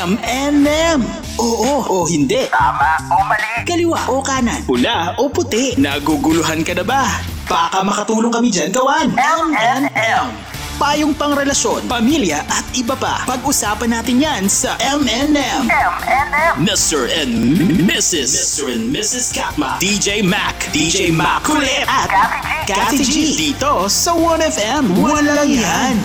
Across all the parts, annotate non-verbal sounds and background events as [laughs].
M&M. Oo o hindi. Tama o mali. Kaliwa o kanan. Pula o puti. Naguguluhan ka na ba? Baka makatulong kami dyan gawan. M&M. Payong pangrelasyon, pamilya at iba pa. Pag-usapan natin yan sa M&M. M&M. Mr. and Mrs. Mr. and Mrs. Katma. DJ Mac. DJ Mac Kulit. At Cathy G. Dito sa 1FM. Walang yan.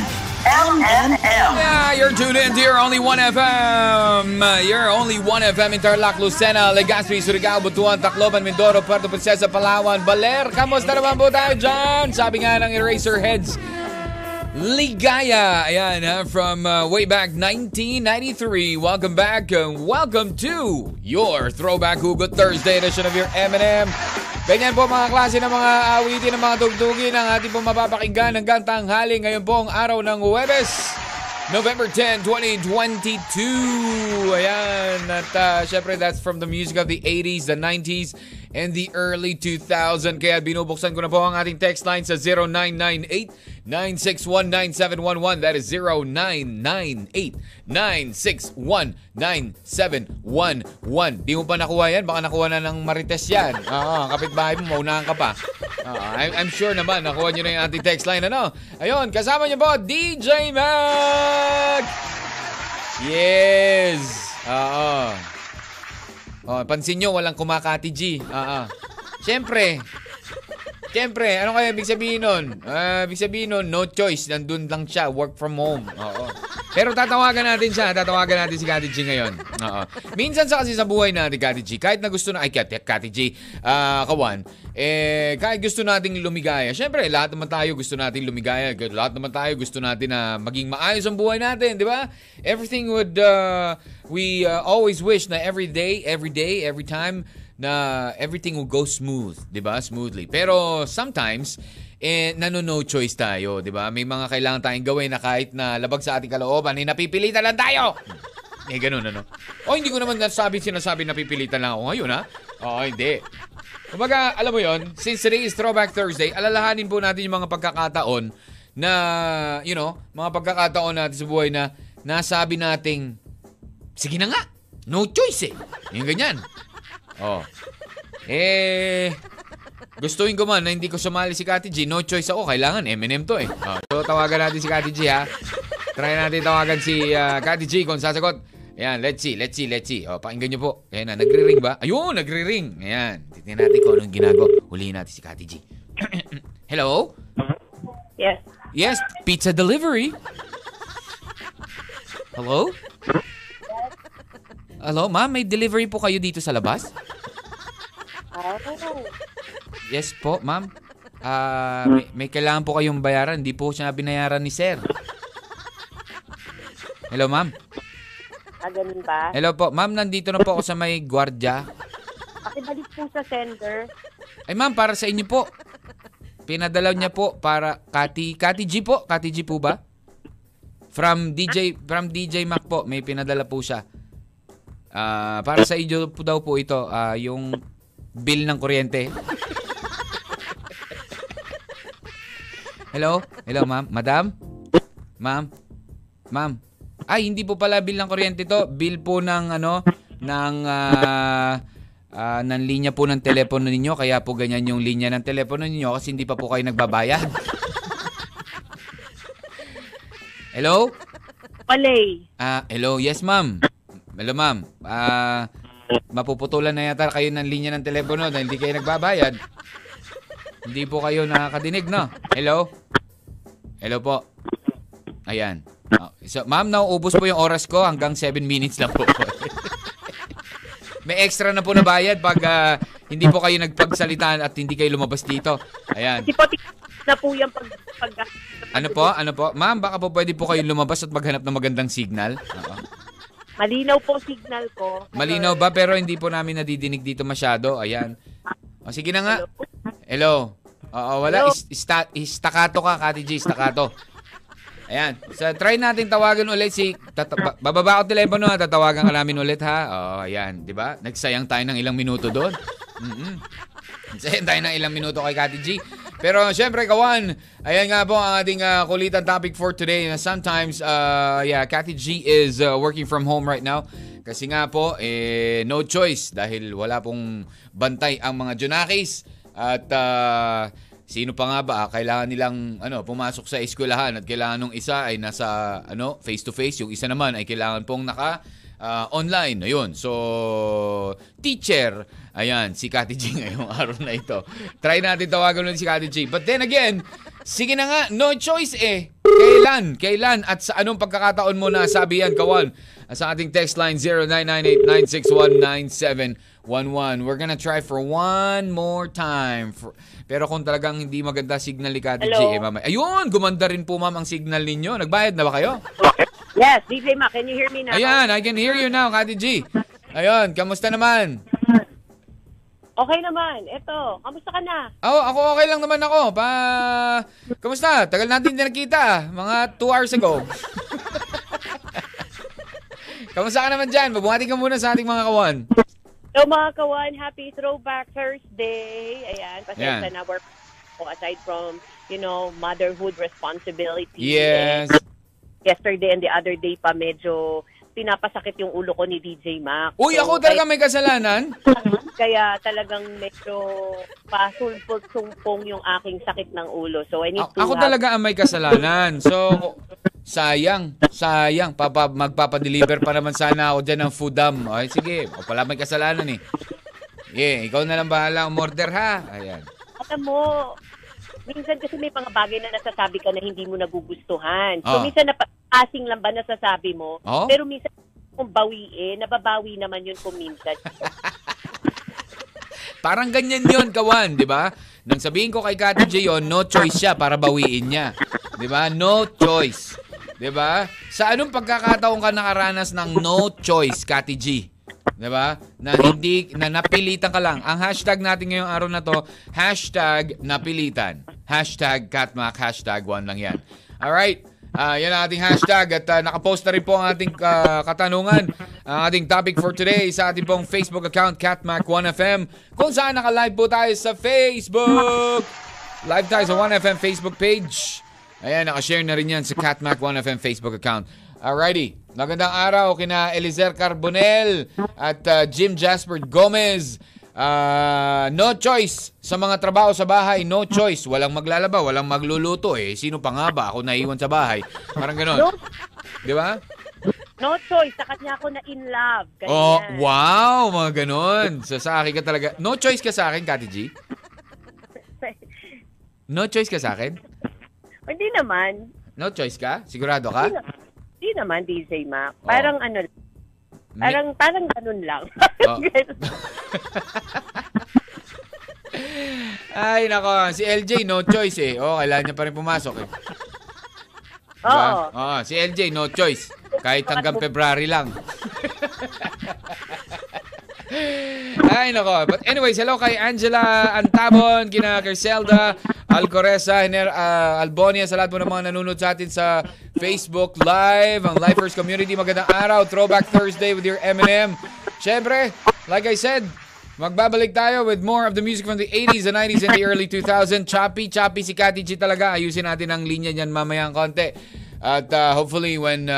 M&M. Yeah, you're tuned in to your only 1FM. Uh, Your only 1FM Interlac, Lucena, Legazpi, Surigao, Butuan, Tacloban, Mindoro, Puerto Princesa, Palawan, Baler. Kamusta naman po tayo dyan? Sabi nga ng Eraserheads, Ligaya. Ayan, ha, from uh, way back 1993. Welcome back. Uh, welcome to your Throwback Hugot Thursday edition of your M&M. Ganyan po mga klase ng mga awitin ng mga tugtugin ang ating pong mapapakinggan hanggang tanghali ngayon po ang araw ng Huwebes. November 10, 2022. Ayan. At uh, syempre, that's from the music of the 80s, the 90s, and the early 2000. Kaya binubuksan ko na po ang ating text line sa 0998-961-9711. That is 0998-961-9711. Di mo pa nakuha yan? Baka nakuha na ng Marites yan. [laughs] Oo, kapitbahay mo, maunahan ka pa. Oo, I'm, I'm sure naman, nakuha nyo na yung ating text line. Ano? Ayun, kasama nyo po, DJ Mag! Yes! Oo. Oh, pansin nyo, walang kumakati G. Oo. Siyempre, Siyempre, ano kaya ibig sabihin nun? Ah, ibig sabihin nun, no choice. Nandun lang siya, work from home. Oo. Pero tatawagan natin siya. Tatawagan natin si Kati G ngayon. Oo. Minsan sa kasi sa buhay natin, Kati G, kahit na gusto na, ay, Kati, Kati G, ah, kawan, eh, kahit gusto nating lumigaya, syempre, lahat naman tayo gusto nating lumigaya. Lahat naman tayo gusto natin na maging maayos ang buhay natin, di ba? Everything would, uh, we uh, always wish na every day, every day, every time, na everything will go smooth, 'di ba? Smoothly. Pero sometimes eh nano no choice tayo, 'di ba? May mga kailangan tayong gawin na kahit na labag sa ating kalooban, eh napipilitan lang tayo. Eh ganun ano. O hindi ko naman nasabi sinasabi napipilitan lang ako ngayon ha. Oo, hindi. Kumbaga, alam mo 'yon, since today is Throwback Thursday, alalahanin po natin yung mga pagkakataon na, you know, mga pagkakataon natin sa buhay na nasabi nating, sige na nga, no choice eh. Yung ganyan. Oh. Eh, gustuin ko man na hindi ko sumali si Kati G. No choice ako. Kailangan M&M to eh. Oh. So, tawagan natin si Kati G ha. Try natin tawagan si uh, Kati G kung sasagot. Ayan, let's see, let's see, let's see. O, pakinggan nyo po. Ayan na, nagre-ring ba? Ayun, nagre-ring. Ayan, titignan natin kung anong ginagawa. Hulihin natin si Kati G. [clears throat] Hello? Yes. Yes, pizza delivery. Hello? Hello, ma'am, may delivery po kayo dito sa labas? Oh. Yes po, ma'am. Ah, may, may kailangan po kayong bayaran. Hindi po siya binayaran ni sir. Hello, ma'am. Ah, ganun ba? Hello po. Ma'am, nandito na po ako sa may gwardya. Pakibalik po sa sender. Ay, ma'am, para sa inyo po. Pinadala niya po para Kati, Kati G po. Kati G po ba? From DJ, from DJ Mac po. May pinadala po siya. Ah, para sa inyo po daw po ito, ah, yung bill ng kuryente. Hello? Hello, ma'am? Madam? Ma'am? Ma'am? Ay, hindi po pala bill ng kuryente to. Bill po ng ano, ng ah, ah, ng linya po ng telepono ninyo. Kaya po ganyan yung linya ng telepono ninyo kasi hindi pa po kayo nagbabayad. Hello? Palay. Ah, hello. Yes, ma'am. Hello, ma'am. Ah, mapuputulan na yata kayo ng linya ng telepono dahil hindi kayo nagbabayad. Hindi po kayo nakakadinig, no? Hello? Hello po. Ayan. Oh, So, ma'am, nauubos po yung oras ko hanggang 7 minutes lang po. [laughs] May extra na po na bayad pag ah, hindi po kayo nagpagsalita at hindi kayo lumabas dito. Ayan. Kasi po, na po yung pag... pag Ano po? Ano po? Ma'am, baka po pwede po kayo lumabas at maghanap ng magandang signal. Oo. Malinaw po signal ko. Malinaw ba? Pero hindi po namin nadidinig dito masyado. Ayan. O, sige na nga. Hello. Oo, wala. Hello. Is, ista, staccato ka, Kati G. Staccato. Ayan. So, try natin tawagan ulit si... Tata, ba- bababa ko telepono ha. Tatawagan ka namin ulit ha. Oo, ayan. Ba? Nagsayang tayo ng ilang minuto doon. mm Nagsayang tayo ng ilang minuto kay Kati G. Pero syempre, Kawan, ayan nga po ang ating uh, kulitan topic for today. Na sometimes, uh, yeah, Cathy G is uh, working from home right now. Kasi nga po, eh, no choice dahil wala pong bantay ang mga Junakis. At uh, sino pa nga ba, kailangan nilang ano, pumasok sa eskwelahan at kailangan nung isa ay nasa ano, face-to-face. Yung isa naman ay kailangan pong naka uh, online. Ayun. So, teacher. Ayan, si Kati G [laughs] ngayong araw na ito. Try natin tawagan ulit si Kati G. But then again, sige na nga, no choice eh. Kailan? Kailan? At sa anong pagkakataon mo na sabi yan, Kawan? Sa ating text line 0998-961-9711. We're gonna try for one more time. For, pero kung talagang hindi maganda signal ni Kati G, eh, mamaya. Ayun, gumanda rin po ma'am ang signal ninyo. Nagbayad na ba kayo? Yes, DJ Ma, can you hear me now? Ayan, I can hear you now, Kati G. Ayun, kamusta naman? Okay naman. Ito, kamusta ka na? Oh, ako okay lang naman ako. Pa Kamusta? Tagal natin din nakita. Mga 2 hours ago. [laughs] Kamusta ka naman dyan? Mabuhati ka muna sa ating mga kawan. So mga kawan, happy Throwback Thursday. Ayan, pasensya na work ko aside from, you know, motherhood responsibility. Yes. And yesterday and the other day pa medyo pinapasakit yung ulo ko ni DJ Mac. Uy, So, ako talaga may kasalanan. Kaya, [laughs] kaya talagang medyo pasulpot-sumpong yung aking sakit ng ulo. So I need A- to ako have- talaga ang may kasalanan. So, [laughs] sayang. Sayang. Papa, magpapadeliver pa naman sana ako dyan ng foodam. Ay, sige. O pala may kasalanan eh. Yeah, ikaw na lang bahala umorder ha. Ayan. alam mo, minsan kasi may mga bagay na nasasabi ka na hindi mo nagugustuhan. So, Ah. minsan napasing lang ba nasasabi mo? Oh? Pero minsan kung bawiin, nababawi naman yun kung minsan. [laughs] Parang ganyan yon kawan, di ba? Nang sabihin ko kay Kati J yun, no choice siya para bawiin niya. Di ba? No choice. Di ba? Sa anong pagkakataon ka nakaranas ng no choice, Kati G? Di ba? Na hindi, na napilitan ka lang. Ang hashtag natin ngayong araw na to, hashtag napilitan. Hashtag Katmak, hashtag one lang yan. Alright? Ah, yan ang ating hashtag at ah, nakapost na rin po ang ating ah, katanungan. Ang ating topic for today sa ating pong Facebook account, Catmac1FM, kung saan naka-live po tayo sa Facebook. Live tayo sa 1FM Facebook page. Ayan, nakashare na rin yan sa Catmac1FM Facebook account. Alrighty. Magandang araw kina Elizer Carbonel at ah, Jim Jasper Gomez. Ah, no choice sa mga trabaho sa bahay, no choice. Walang maglalaba, walang magluluto eh. Sino pa nga ba? Ako naiwan sa bahay. Parang no, ganon. Di ba? no choice. Sa kanya ako na in love. Ganyan. Oh, wow, mga ganon. So, sa akin ka talaga. No choice ka sa akin, Kati G? [laughs] No choice ka sa akin? Hindi naman. No choice ka? Sigurado ka? Hindi, na- hindi naman, DJ Mac. Parang ano, Mi- parang, parang ganun lang. [laughs] Oh. [laughs] Ay, nako. Si LJ, no choice eh. Oh, kailangan niya pa rin pumasok eh. Diba? Oo. Oo, si LJ, no choice. Kahit hanggang February lang. [laughs] Ay, nako. But anyways, hello kay Angela Antabon, kina Griselda, Alcoresa, Hiner, ah, Albonia, sa lahat po ng mga nanonood sa atin sa Facebook Live, ang Lifers Community. Magandang araw, Throwback Thursday with your M&M. Siyempre, like I said, magbabalik tayo with more of the music from the 80s, the 90s, and the early 2000s. Choppy, choppy si Kati G talaga. Ayusin natin ang linya niyan mamaya ang konti. At uh, hopefully when uh,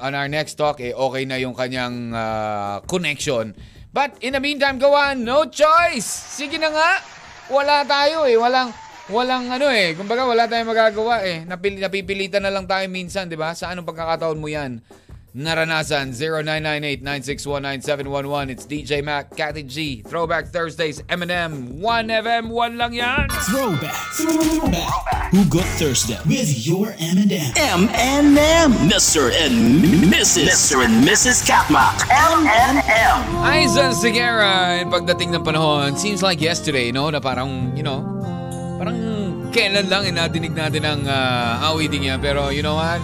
uh, on our next talk, eh, okay na yung kanyang uh, connection. But in the meantime, gawan, no choice! Sige na nga! Wala tayo eh. Walang, walang ano eh. Kumbaga wala tayong magagawa eh. Napil, napipilitan na lang tayo minsan, di ba? Sa anong pagkakataon mo yan? Naranasan, 0998-9619711. It's DJ Mac, Cathy G, Throwback Thursdays, Eminem, 1FM, 1 lang yan! Throwback. Throwback. Hugot Thursday with your M&M. M&M. Mr. and Mrs. Mr. and Mrs. Katma. M&M. Aizan Sigara, and pagdating ng panahon, seems like yesterday, no? Na parang, you know, parang kailan lang inadinig natin ang uh, awitin niya. Pero you know what?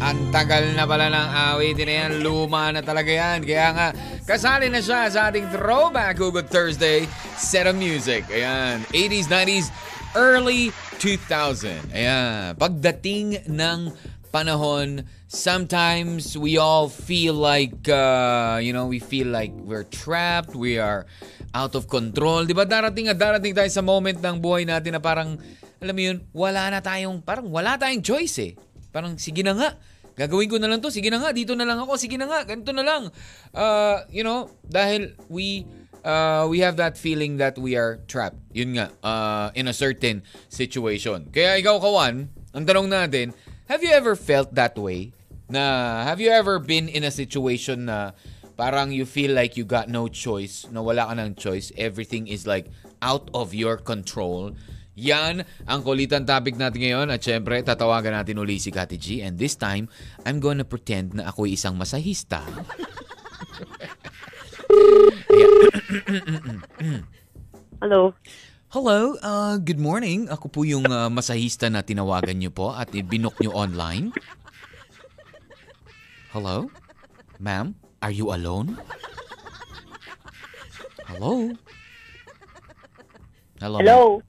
Ang tagal na pala ng awitin na yan. Luma na talaga yan. Kaya nga, kasali na siya sa ating Throwback Hugot Thursday set of music. Ayan, 80s, 90s, early 2000. Ayan, pagdating ng panahon, sometimes we all feel like, uh, you know, we feel like we're trapped, we are out of control. Di ba darating at darating tayo sa moment ng buhay natin na parang, alam mo yun, wala na tayong, parang wala tayong choice eh. Parang, sige na nga, gagawin ko na lang to, sige na nga, dito na lang ako, sige na nga, ganito na lang. Uh, you know, dahil we uh, we have that feeling that we are trapped. Yun nga, uh, in a certain situation. Kaya ikaw, Kawan, ang tanong natin, have you ever felt that way? Na, have you ever been in a situation na parang you feel like you got no choice, na wala ka ng choice, everything is like out of your control. Yan ang kulitan topic natin ngayon at syempre tatawagan natin uli si Kati G and this time I'm gonna pretend na ako'y isang masahista. [laughs] [coughs] Hello. Hello, uh, good morning. Ako po yung uh, masahista na tinawagan niyo po at ibinok niyo online. Hello? Ma'am, are you alone? Hello? Hello? Hello.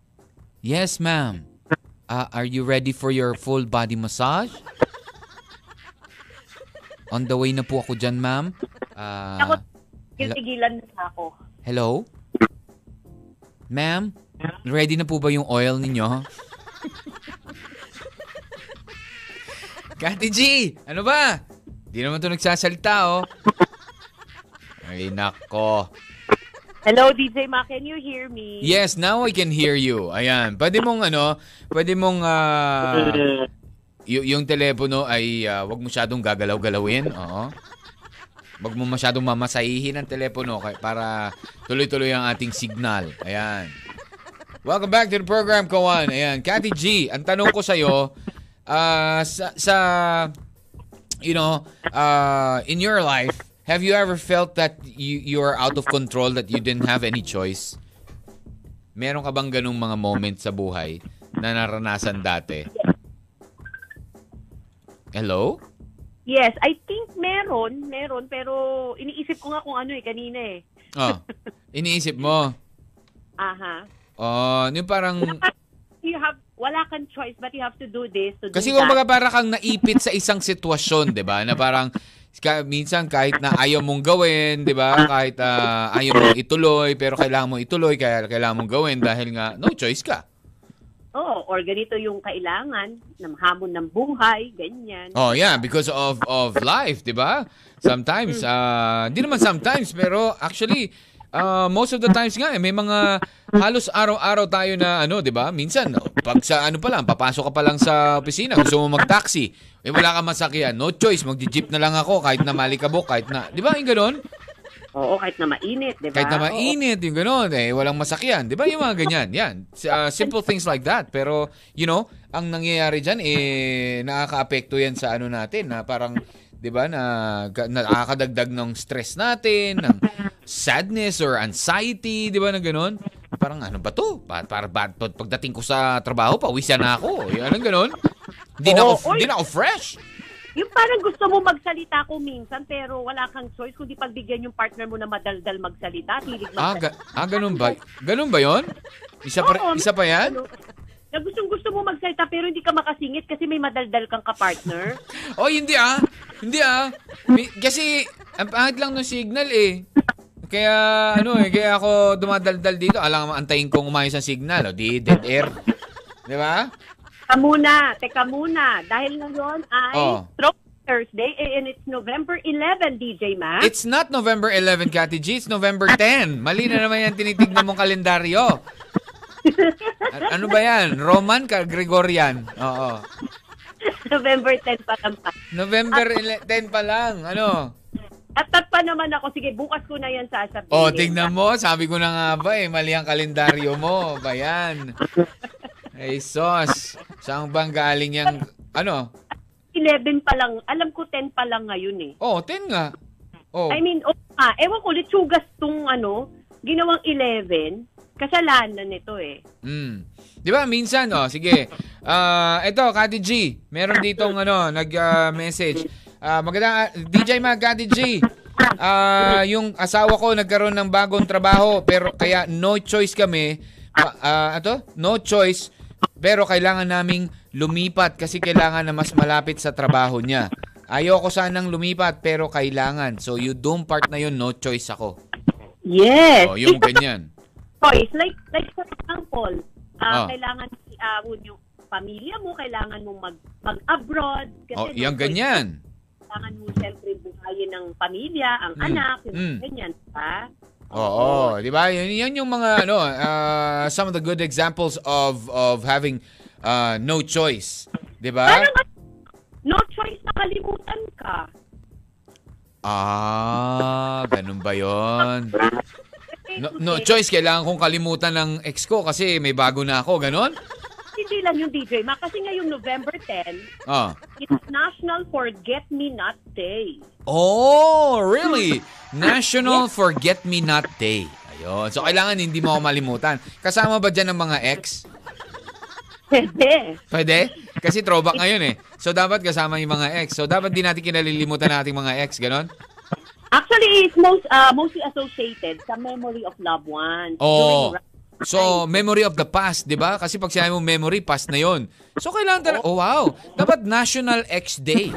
Yes, ma'am. Uh, are you ready for your full body massage? On the way na po ako dyan, ma'am. Ako, Uh, Hello? tigilan na ako. hello? Ma'am, ready na po ba yung oil ninyo? Kati G, ano ba? Di naman to nagsasalita, oh. Ay, nako. Hello, DJ Ma, can you hear me? Yes, now I can hear you. Ayan. Pwede mong ano, pwede mong ah, y- yung telepono ay ah, wag masyadong gagalaw-galawin. Oo. Wag mo masyadong mamasahihin ang telepono kay- para tuloy-tuloy ang ating signal. Ayan. Welcome back to the program, Kawan. Ayan. Cathy G, ang tanong ko sa'yo, ah, sa, sa, you know, uh, in your life, have you ever felt that you, you are out of control, that you didn't have any choice? Meron ka bang ganung mga moments sa buhay na naranasan dati? Hello? Yes, I think meron, meron, pero iniisip ko nga kung ano eh, kanina eh. Oh, iniisip mo. Aha. Oh, yung parang [laughs] You have, wala kang choice, but you have to do this, to kasi do that. kumbaga para kang naipit sa isang sitwasyon, 'di ba? Na parang minsan kahit na ayaw mong gawin, 'di ba? Kahit ah, ayaw mong ituloy, pero kailangan mong ituloy kaya kailangan mong gawin dahil nga no choice ka. Oo, or ganito yung kailangan, ng hamon ng buhay, ganyan. Oh, yeah, because of of life, 'di ba? Sometimes ah, hindi naman sometimes pero actually ah, most of the times nga eh, may mga halos araw-araw tayo na ano, 'di ba? Minsan pag sa ano pa lang, papasok ka pa lang sa opisina, gusto mo mag-taxi, eh wala ka masakyan, no choice, magji-jeep na lang ako kahit na malikabok, kahit na, 'di ba? Yung ganoon? Oo, kahit na mainit, di ba? Kahit na Oo. mainit, yung gano'n, eh, walang masakyan. Di ba yung mga ganyan? Yan. Uh, simple things like that. Pero, you know, ang nangyayari dyan, eh, nakaka-apekto yan sa ano natin, na parang, di ba, na, nakakadagdag ng stress natin, ng sadness or anxiety, di ba, na gano'n. Parang, ano ba to? Pa- Para, ba, pag- pagdating ko sa trabaho, pawisan na ako. Yan ang gano'n. Hindi na, ako, hindi na ako fresh. Yung parang gusto mo magsalita ko minsan, pero wala kang choice, kundi pagbigyan yung partner mo na madaldal magsalita, hilig Ah, magsalita. ga- ah ganun ba? Ganun ba yon? Isa pa, Oo, isa pa yan? Ano, na gustong gusto mo magsalita pero hindi ka makasingit kasi may madaldal kang kapartner. [laughs] Oh, hindi ah. Hindi ah. May- Kasi, ang pangit lang ng signal eh. Kaya, ano eh, kaya ako dumadaldal dito. Alam mo, antayin kong umayos ang signal. O, di, dead air. Di ba? Teka muna, teka muna. Dahil ngayon ay Oh. Throwback Thursday eh, and it's November 11, DJ Mac. It's not November 11, Kati G. It's November 10. Mali na naman yan tinitignan mong kalendaryo. Ano ba yan? Roman ka? Gregorian? Oo. November 10 pa lang pa. November 11 10 pa lang. Ano? At at pa naman ako. Sige, bukas ko na yan sasabihin. Oh, tingnan mo. Sabi ko na nga ba eh, mali ang kalendaryo mo. Bayan. Ay, sos. Saan bang galing yung, ano? 11 pa lang. Alam ko 10 pa lang ngayon eh. Oh, 10 nga. Oh. I mean, oh, ah, ewan ko, litsugas tong ano, ginawang 11. Kasalanan nito eh. Mm. 'Di ba minsan oh, sige. Ah, ito Kati G, meron ditong ano, nag-message. Ah, maganda DJ Mag Kati G. Ah, yung asawa ko nagkaroon ng bagong trabaho pero kaya no choice kami. Ah, ah, ato? No choice pero kailangan naming lumipat kasi kailangan na mas malapit sa trabaho niya. Ayoko sanang lumipat pero kailangan. So yung doom part na yun, no choice ako. Yes. Oh, yung ganyan. Choice. Like, like for example, Ah. ah kailangan uh, yung pamilya mo, kailangan mong mag, mag-abroad. Kasi Oh, yung ganyan. Kailangan mo siyempre buhayin ng pamilya, ang Mm. anak, yung Mm. ganyan. Diba? Oo, 'di ba? Yan, yan yung mga ano, uh, some of the good examples of of having uh, no choice, 'di ba? Parang no choice na kalimutan ka. Ah, ganun ba 'yon? [laughs] No, no choice, kailangan kong kalimutan ng ex ko kasi may bago na ako, ganon? Hindi lang yung DJ Ma. Kasi ngayong November 10, Ah. it's National Forget Me Not Day. Oh, really? National Forget Me Not Day. Ayun. So, kailangan hindi mo ako malimutan. Kasama ba dyan ng mga ex? Pwede. Pwede? Kasi throwback ngayon eh. So, dapat kasama yung mga ex. So, dapat di natin kinalilimutan nating mga ex. Ganon? Actually, it's most uh, mostly associated sa memory of loved ones. During- So, memory of the past, di ba? Kasi pag sinabi mo memory, past na yon. So, kailangan talaga, oh wow, dapat National X Day. [laughs]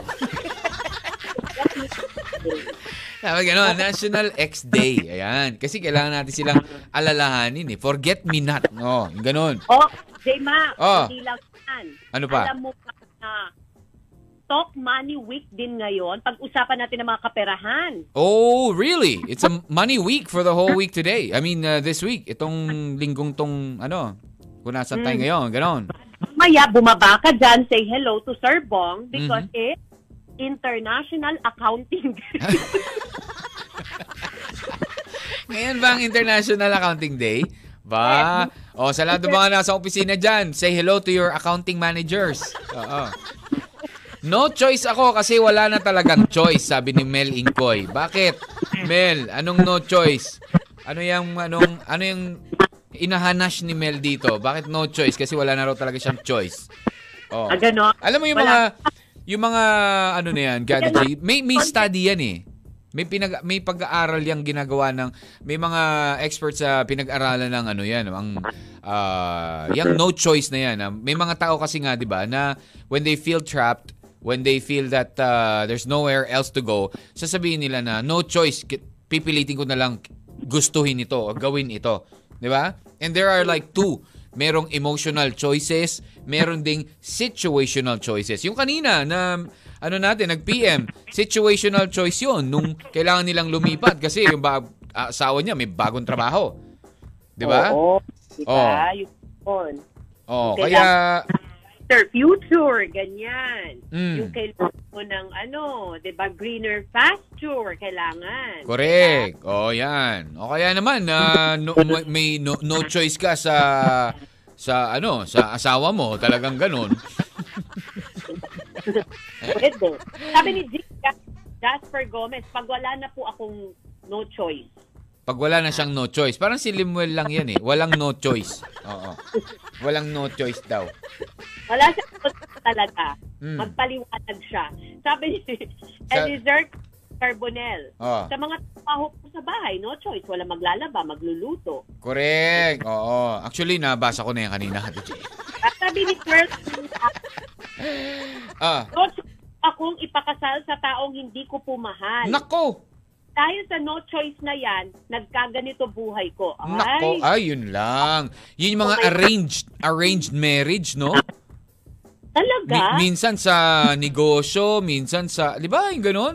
Dapat gano'n, National X Day. Ayan. Kasi kailangan natin silang alalahanin eh. Forget me not. No, gano'n. Oh, Jema, Oh. hindi lang yan. Ano pa? Alam mo ba na Talk Money Week din ngayon. Pag-usapan natin ng mga kaperahan. Oh, really? It's a money week for the whole week today. I mean, uh, this week. Itong linggong tong, ano, kung nasan tayo ngayon. Ganon. Maya, bumaba ka dyan, say hello to Sir Bong because Mm-hmm. it's International Accounting Day. [laughs] Ngayon ba ang International Accounting Day? Ba? O, sa lahat ng mga nasa opisina dyan, say hello to your accounting managers. Oo. No choice ako kasi wala na talagang choice, sabi ni Mel Incoy. Bakit? Mel, anong no choice? Ano yung, anong, ano yung inahanash ni Mel dito? Bakit no choice? Kasi wala na raw talaga siyang choice. Oh. ah, ganon. Alam mo yung Wala. mga yung mga ano na yan, Gadi G, may may study yan eh. May pinag may pag-aaral yang ginagawa ng may mga experts sa pinag-aralan ng ano yan, ang ah, yung no choice na yan. ah. May mga tao kasi nga 'di ba na when they feel trapped, when they feel that ah, there's nowhere else to go, sasabihin nila na no choice, pipilitin ko na lang gustuhin ito o gawin ito. 'Di ba? And there are like two merong emotional choices, meron ding situational choices. Yung kanina na ano natin, nag-PM, situational choice yun nung kailangan nilang lumipat kasi yung ba- asawa niya may bagong trabaho. 'Di ba? Oo. Diba? Oh. Yun. Oh, kaya Future, future, ganyan. Mm. Yung kailangan mo ng ano, di ba, greener pasture, kailangan. correct. Oh, 'yan. O kaya naman na no, may no, no choice ka sa sa ano, sa asawa mo, talagang ganun. Pwede. Sabi ni Jig Jasper Gomez, pag wala na po akong no choice, Pag wala na siyang no choice. Parang si Limuel lang yan eh. Walang no choice. Oo. Walang no choice daw. wala siya talaga. Mm. Magpaliwanag siya. Sabi ni [laughs] Sa- Eliezer Carbonell, Oh. sa mga trabaho po sa bahay, no choice. Wala maglalaba, magluluto. Correct. Oo. Actually, nabasa ko na yan kanina. Sabi ni Pearl, Ah. no choice akong ipakasal sa taong hindi ko pumahal. Nako! Dahil sa no choice na yan, nagkaganito buhay ko. Nako! Ay, Ay, yun lang. Yun yung mga Okay. arranged arranged marriage, no? talaga? Mi- minsan sa negosyo, minsan sa... Di ba? Yung ganun?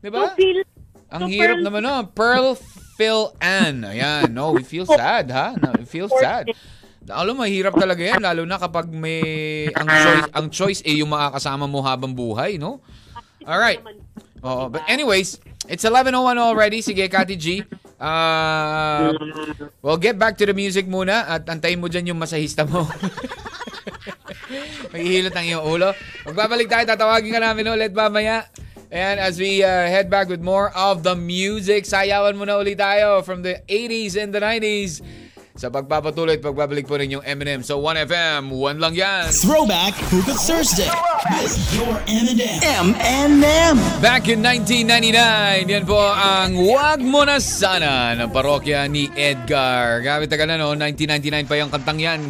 Di ba? feel, Ang hirap Pearl- naman, no? Pearl, Phil, Ann. Ayan. No, we feel sad, ha? No, we feel sad. Alam mo, mahirap talaga yan. Lalo na kapag may... Ang choice, ang choice eh yung makakasama mo habang buhay, no? Alright. Oo. But anyways, it's 11.01 already. Sige, Kati G. Uh, well, get back to the music muna at antayin mo dyan yung masahista mo. [laughs] Maghihilot ang iyong ulo. Magbabalik tayo, tatawagin ka namin ulit mamaya. And as we uh, head back with more of the music, sayawan muna ulit tayo from the 80s and the 90s. Sa pagpapatuloy at pagbabalik po ninyong M&M. So 1FM, one lang yan. Throwback Hookah Thursday with your M&M. M&M. Back in 1999, yan po ang Wag Mo Na Sana ng parokya ni Edgar. Gamit ka na no, 1999 pa yung kantang yan.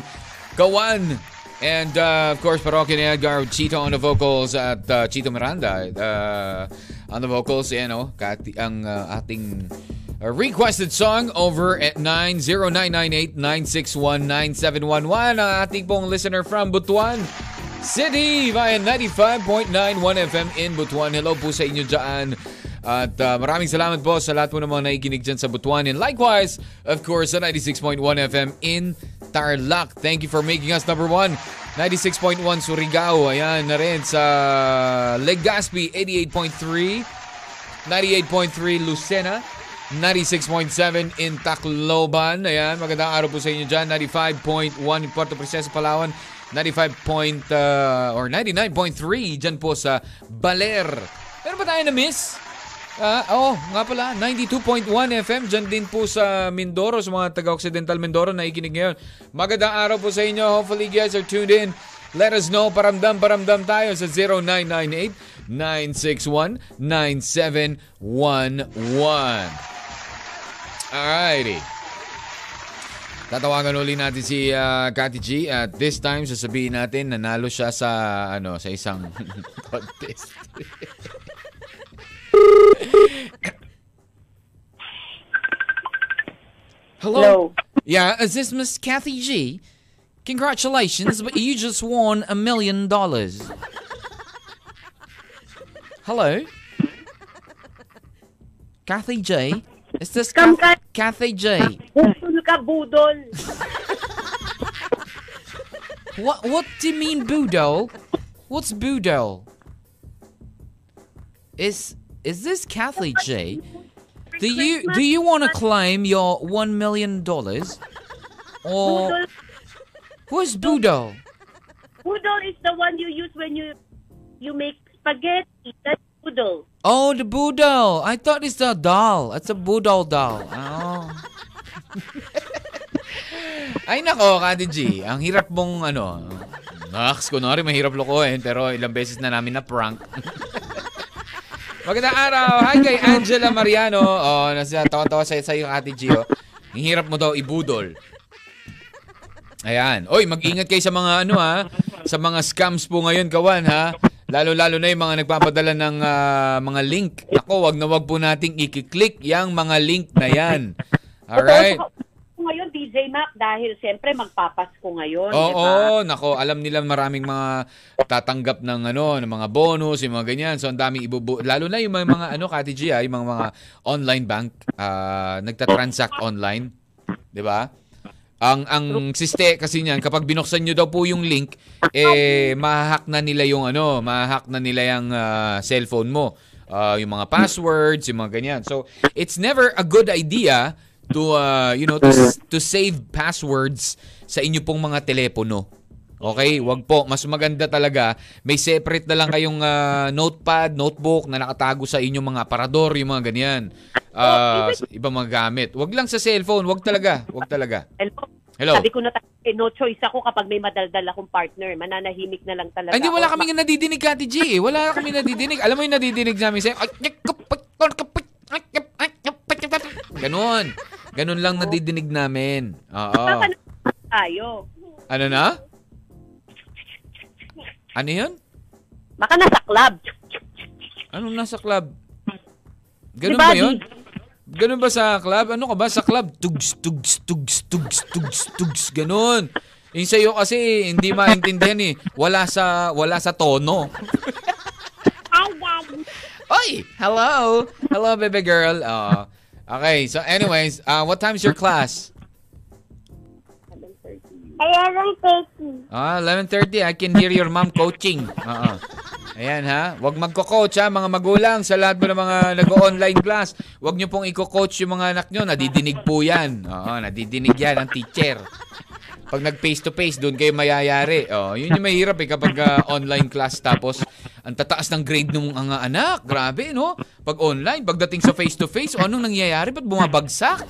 Kawan, And uh, of course, Parokya ni Edgar Chito on the vocals at uh, Chito Miranda uh, on the vocals. Yan o, kati, ang uh, ating uh, requested song over at 90998-961-9711. Ang ating pong listener from Butuan City via 95.91 FM in Butuan. Hello po sa inyo dyan. At uh, maraming salamat po sa lahat po ng mga naikinig dyan sa Butuan. And likewise, of course, sa 96.1 FM in Tarlac. Thank you for making us number one. 96.1 Surigao. Ayan na rin sa Legazpi 88.3. 98.3 Lucena. 96.7 in Tacloban. Ayan, magandang araw po sa inyo dyan. 95.1 in Puerto Princesa, Palawan. 95 point, uh, or 99.3 dyan po sa Baler. Meron ba tayo na miss? Ah, oh, nga pala, 92.1 FM dyan din po sa Mindoro, sa mga taga-Occidental Mindoro na ikinig ngayon. Magandang araw po sa inyo. Hopefully guys are tuned in. Let us know, paramdam, paramdam tayo sa 0998-961-9711. Alrighty. Tatawagan uli natin si uh, Kati G at this time sasabihin natin nanalo siya sa ano sa isang [laughs] contest. Hello? Hello. Yeah, is this Miss Kathy G? Congratulations, but you just won a million dollars. Hello? Kathy J? Is this Kath- Kat- Kathy J? Budol ka, budol. What what do you mean Boodle? What's Boodle? Is is this Kathy J? Do you do you want to claim your one million dollars? Or Budol, who's Boodle? budol is the one you use when you you make spaghetti. That's budol. Oh, the Boodle. I thought it's a doll. It's a Boodle doll. Oh. [laughs] Ay nako, Kati G. Ang hirap mong ano. Naks, kunwari mahirap lokohin pero ilang beses na namin na prank. [laughs] Magandang araw. Hi kay Angela Mariano. Oh, nasa tawa-tawa sa sa'yo, Ate G. Oh. Ang hirap mo daw ibudol. Ayan. Oy, mag-ingat kayo sa mga ano ha. Sa mga scams po ngayon, kawan ha. Lalo-lalo na yung mga nagpapadala ng ah, mga link. Ako, wag na wag po nating i-click yung mga link na yan. Alright? Ngayon, DJ Mac, dahil siyempre magpapasko ngayon. Oo, di ba? nako, alam nila maraming mga tatanggap ng ano, ng mga bonus, yung mga ganyan. So ang daming ibubu lalo na yung mga, mga ano, Kati G, ah, yung mga, mga online bank ah, nagta-transact online, 'di ba? Ang ang siste kasi niyan kapag binuksan niyo daw po yung link, eh mahahack na nila yung ano, mahahack na nila yung ah, cellphone mo. Ah, yung mga passwords, yung mga ganyan. So it's never a good idea to uh, you know to, to save passwords sa inyo pong mga telepono. Okay, wag po. Mas maganda talaga. May separate na lang kayong ah, notepad, notebook na nakatago sa inyong mga aparador, yung mga ganyan. Sa ibang mga gamit. Wag lang sa cellphone. Wag talaga. Wag talaga. Hello. Hello. Sabi ko na tayo, eh, no choice ako kapag may madaldal akong partner. Mananahimik na lang talaga hindi, wala ako. kami nadidinig, Kati G. eh. Wala kami nadidinig. Alam mo yung nadidinig namin sa'yo? Ganon. Ganon lang nadidinig namin. Oo. Na tayo. Ano na? Ano yun? Baka nasa club. Anong nasa club? Ganun ba, yun? Ganun ba sa club? Ano ka ba sa club? Tugs, tugs, tugs, tugs, tugs, tugs, ganun. Yung sa'yo kasi hindi maintindihan eh. Wala sa, wala sa tono. Oy! Hello! Hello, baby girl. Oo. okay, so anyways, uh, what time is your class? Ah, 11.30. I can hear your mom coaching. Oo. Ayan ha. Huwag magko-coach ha, mga magulang sa lahat mo ng mga nag-online class. Huwag nyo pong i-coach yung mga anak nyo. Nadidinig po yan. Oo, nadidinig yan ang teacher. Pag nag face to face, doon kayo mayayari. Oh, yun yung mahirap eh kapag ah, online class tapos ang tataas ng grade ng mga anak. Grabe, no? Pag online, pagdating sa face to face, anong nangyayari? Ba't bumabagsak?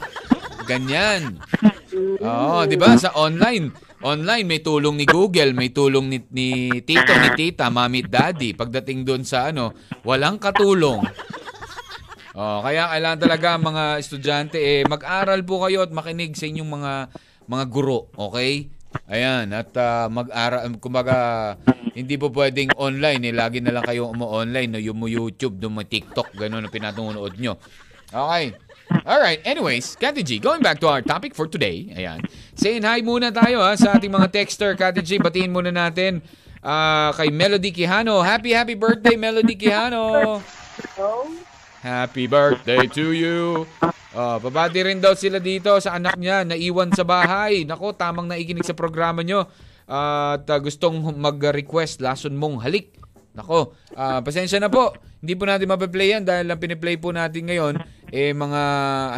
Ganyan. Oo, 'di ba? Sa online, online may tulong ni Google, may tulong ni, ni tito, ni tita, at daddy. Pagdating doon sa ano, walang katulong. Oh, kaya kailangan talaga mga estudyante eh mag-aral po kayo at makinig sa inyong mga mga guro, okay? Ayan, at ah, mag-ara kumbaga hindi po pwedeng online eh. Lagi na lang kayo umu-online, no? yung YouTube, yung TikTok, ganun ang pinatunood nyo. Okay. Alright, anyways, Kati G, going back to our topic for today. Ayan. Saying hi muna tayo ha sa ating mga texter. Kati G, batiin muna natin ah, kay Melody Quijano. Happy, happy birthday, Melody Quijano! Happy birthday to you. Oh, babati rin daw sila dito sa anak niya, naiwan sa bahay. Nako, tamang naikinig sa programa nyo. Ah, at ah, gustong mag-request, lason mong halik. Nako, ah, pasensya na po. Hindi po natin mape-play yan dahil ang piniplay po natin ngayon eh mga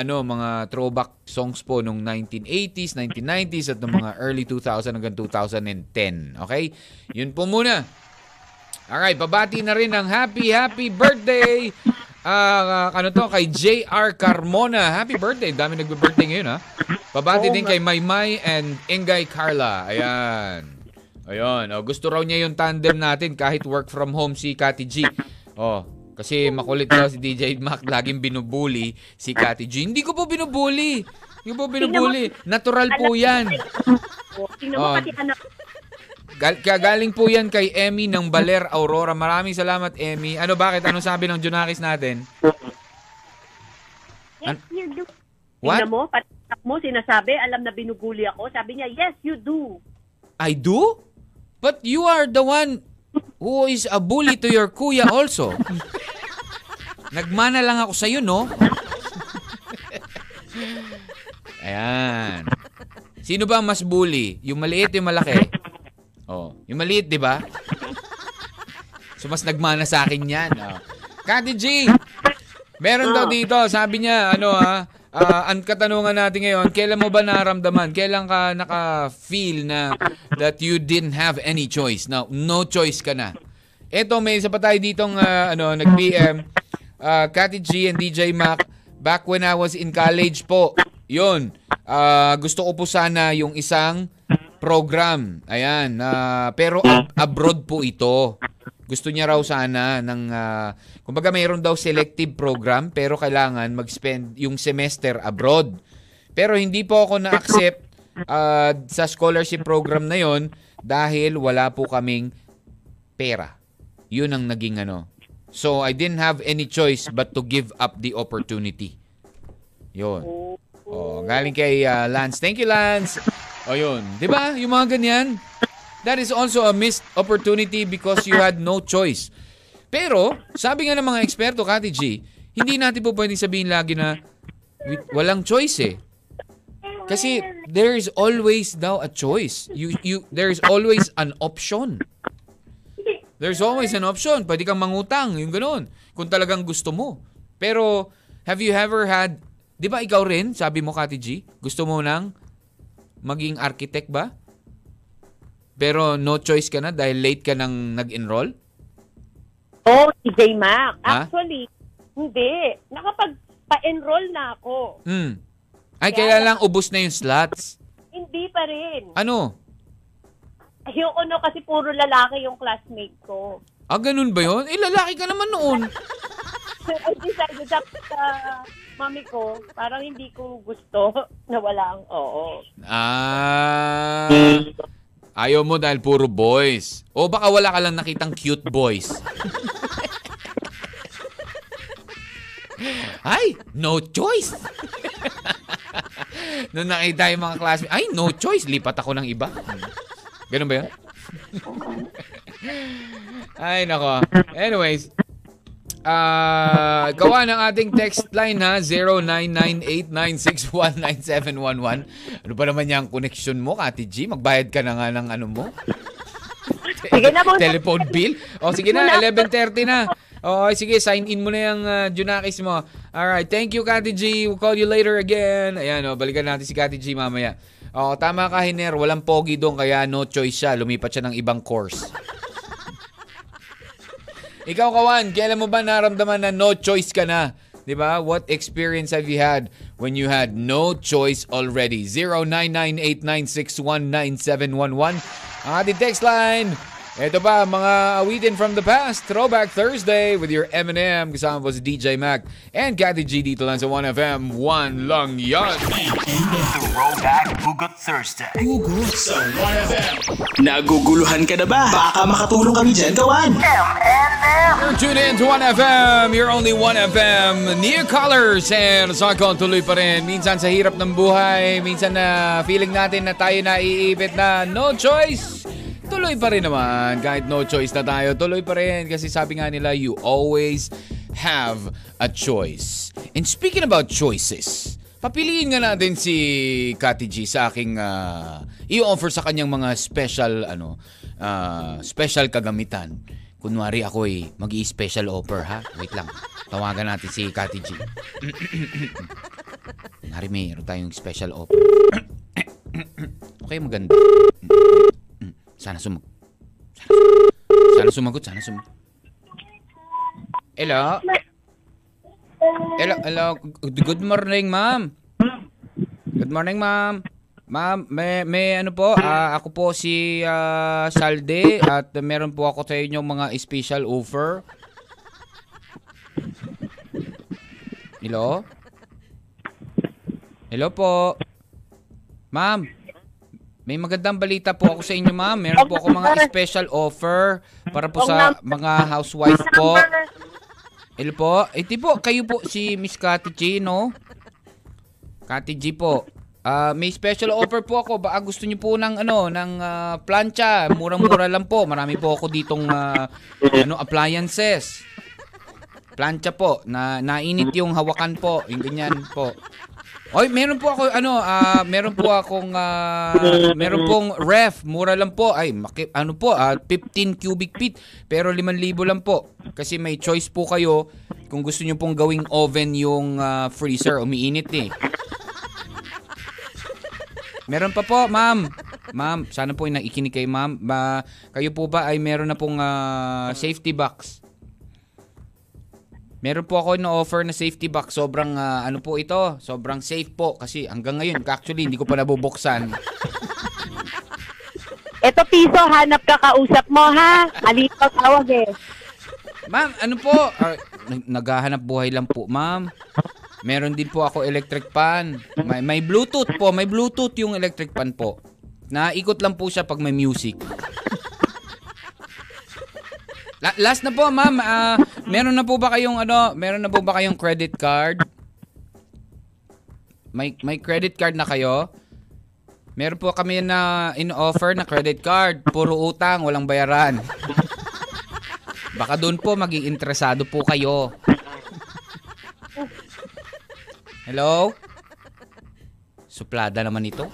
ano, mga throwback songs po nung 1980s, 1990s at nung mga early 2000 hanggang 2010. Okay? Yun po muna. Alright, babati na rin ng happy, happy birthday! Ah, ano to, kay JR Carmona. Happy birthday. Dami nagbe-birthday ngayon, ha? Babati din kay Maymay and Engay Carla. Ayan. Ayun. Oh, gusto raw niya yung tandem natin kahit work from home si Kati G. Oh, kasi makulit daw si DJ Mac. Laging binubuli si Kati G. Hindi ko po binubuli. Hindi ko po binubuli. Natural po yan. Oh. Gal- kaya galing po yan kay Emmy ng Baler Aurora. Maraming salamat, Emmy. Ano, bakit? Anong sabi ng Junakis natin? Yes, you do. What? Tingnan mo, pati anak mo, sinasabi, alam na binubuli ako. Sabi niya, yes, you do. I do? But you are the one who is a bully to your kuya also. Nagmana lang ako sa'yo, no? Ayan. Sino ba mas bully? Yung maliit, yung malaki? Oh, yung maliit, di ba? So, mas nagmana sa akin yan. Oh. Kati G, meron daw dito, sabi niya, ano ha, ah, ang katanungan natin ngayon, kailan mo ba naramdaman? Kailan ka naka-feel na that you didn't have any choice? Now, no choice ka na. Eto, may isa pa tayo ditong ah, ano, nag-PM. Uh, Kati G and DJ Mac, back when I was in college po, yun, ah, gusto ko po sana yung isang program. Ayan, ah, pero ab- abroad po ito. Gusto niya raw sana ng ah, kumbaga mayroon daw selective program pero kailangan mag-spend yung semester abroad. Pero hindi po ako na-accept ah, sa scholarship program na yon dahil wala po kaming pera. Yun ang naging ano. So I didn't have any choice but to give up the opportunity. Yun. Oh, galing kay ah, Lance. Thank you, Lance. O yun. 'Di ba? Yung mga ganyan. That is also a missed opportunity because you had no choice. Pero, sabi nga ng mga eksperto, Kati G, hindi natin po pwedeng sabihin lagi na walang choice eh. Kasi there is always daw a choice. You you there is always an option. There's always an option. Pwede kang mangutang, yung ganoon. Kung talagang gusto mo. Pero, have you ever had, di ba ikaw rin, sabi mo Kati G, gusto mo nang maging architect ba? Pero no choice ka na dahil late ka nang nag-enroll? Oh, DJ Mac. Ha? Actually, hindi. Nakapag-pa-enroll na ako. Hmm. Ay, kaya lang ubos na yung slots. Hindi pa rin. Ano? Yung ano kasi puro lalaki yung classmate ko. Ah, ganun ba yun? Eh, lalaki ka naman noon. I decided sa uh, mami ko, parang hindi ko gusto na wala ang oo. Ah. Ayaw mo dahil puro boys. O baka wala ka lang nakitang cute boys. Ay, no choice. [laughs] Nung nakita yung mga classmates, ay, no choice. Lipat ako ng iba. Ganun ba yun? [laughs] ay, nako. Anyways, Ah, gawa ng ating text line ha, 0998-961-9711. Ano ba naman yung connection mo, Kati G? Magbayad ka na nga ng ano mo? [laughs] Sige na, boss. Telephone bill? O sige na, 11.30 na. O sige, sign in mo na yung uh, Junakis mo. Alright, thank you Kati G. We'll call you later again. Ayan o, balikan natin si Kati G mamaya. O, tama ka, Hiner. Walang pogi doon, kaya no choice siya. Lumipat siya ng ibang course. Ikaw, Kawan, kailan mo ba naramdaman na no choice ka na? 'Di ba? What experience have you had when you had no choice already? 0998-961-9711. Ang ating text line, Ito pa, mga awitin from the past. Throwback Thursday with your M&M. Kasama po si DJ Mac and Cathy G dito lang sa 1FM. One lang yan. Throwback Hugot Thursday. Hugot sa 1FM. Naguguluhan ka na ba? Baka makatulong kami dyan, kawan. M&M. You're tuned in to 1FM, your only 1FM, New Colors, and sa tuloy pa rin. Minsan sa hirap ng buhay, minsan na feeling natin na tayo na iipit na no choice. Tuloy pa rin naman, kahit no choice na tayo, tuloy pa rin. Kasi sabi nga nila, you always have a choice. And speaking about choices, papiliin nga natin si Kati G sa aking ah, i-offer sa kanyang mga special ano ah, special kagamitan. Kunwari ako eh, mag special offer ha. Wait lang. Tawagan natin si Kati G. Kunwari mayroon tayong special offer. [coughs] okay, maganda. Sana sumag... Sana, sana sumagot, sana sumagot. Hello? Hello, hello. Good morning, ma'am. Good morning, ma'am. Ma'am, may, may ano po, ah, ako po si ah, Salde at meron po ako sa inyo mga special offer. Hello? Hello po. Ma'am, may magandang balita po ako sa inyo, ma'am. Meron po ako mga special offer para po sa mga housewife po. Hello po. Eh, di po, kayo po si Miss Kati G, no? Kati G po. Ah, may special offer po ako. Baka gusto niyo po ng ano, ng ah, plancha. Murang-mura lang po. Marami po ako ditong ah, ano appliances. Plancha po na nainit yung hawakan po, yung ganyan po. Oy, meron po ako ano, ah, meron po akong ah, meron pong ref, mura lang po. Ay, maki, ano po, ah, 15 cubic feet, pero 5,000 lang po. Kasi may choice po kayo kung gusto niyo pong gawing oven yung ah, freezer, umiinit eh. Meron pa po, ma'am. Ma'am, sana po yung nakikinig kayo, ma'am. Ba, kayo po ba ay meron na pong ah, safety box? Meron po ako na offer na safety box. Sobrang ah, ano po ito? Sobrang safe po kasi hanggang ngayon actually hindi ko pa nabubuksan. [laughs] Eto piso, hanap ka kausap mo ha. Alipag tawag eh. Ma'am, ano po? Ah, nag- naghahanap buhay lang po, ma'am. Meron din po ako electric pan. May, may Bluetooth po. May Bluetooth yung electric pan po. Naikot lang po siya pag may music. La- last na po, ma'am. Ah, meron na po ba kayong ano? Meron na po ba kayong credit card? May may credit card na kayo? Meron po kami na in-offer na credit card. Puro utang, walang bayaran. Baka doon po maging interesado po kayo. Hello? Suplada naman ito.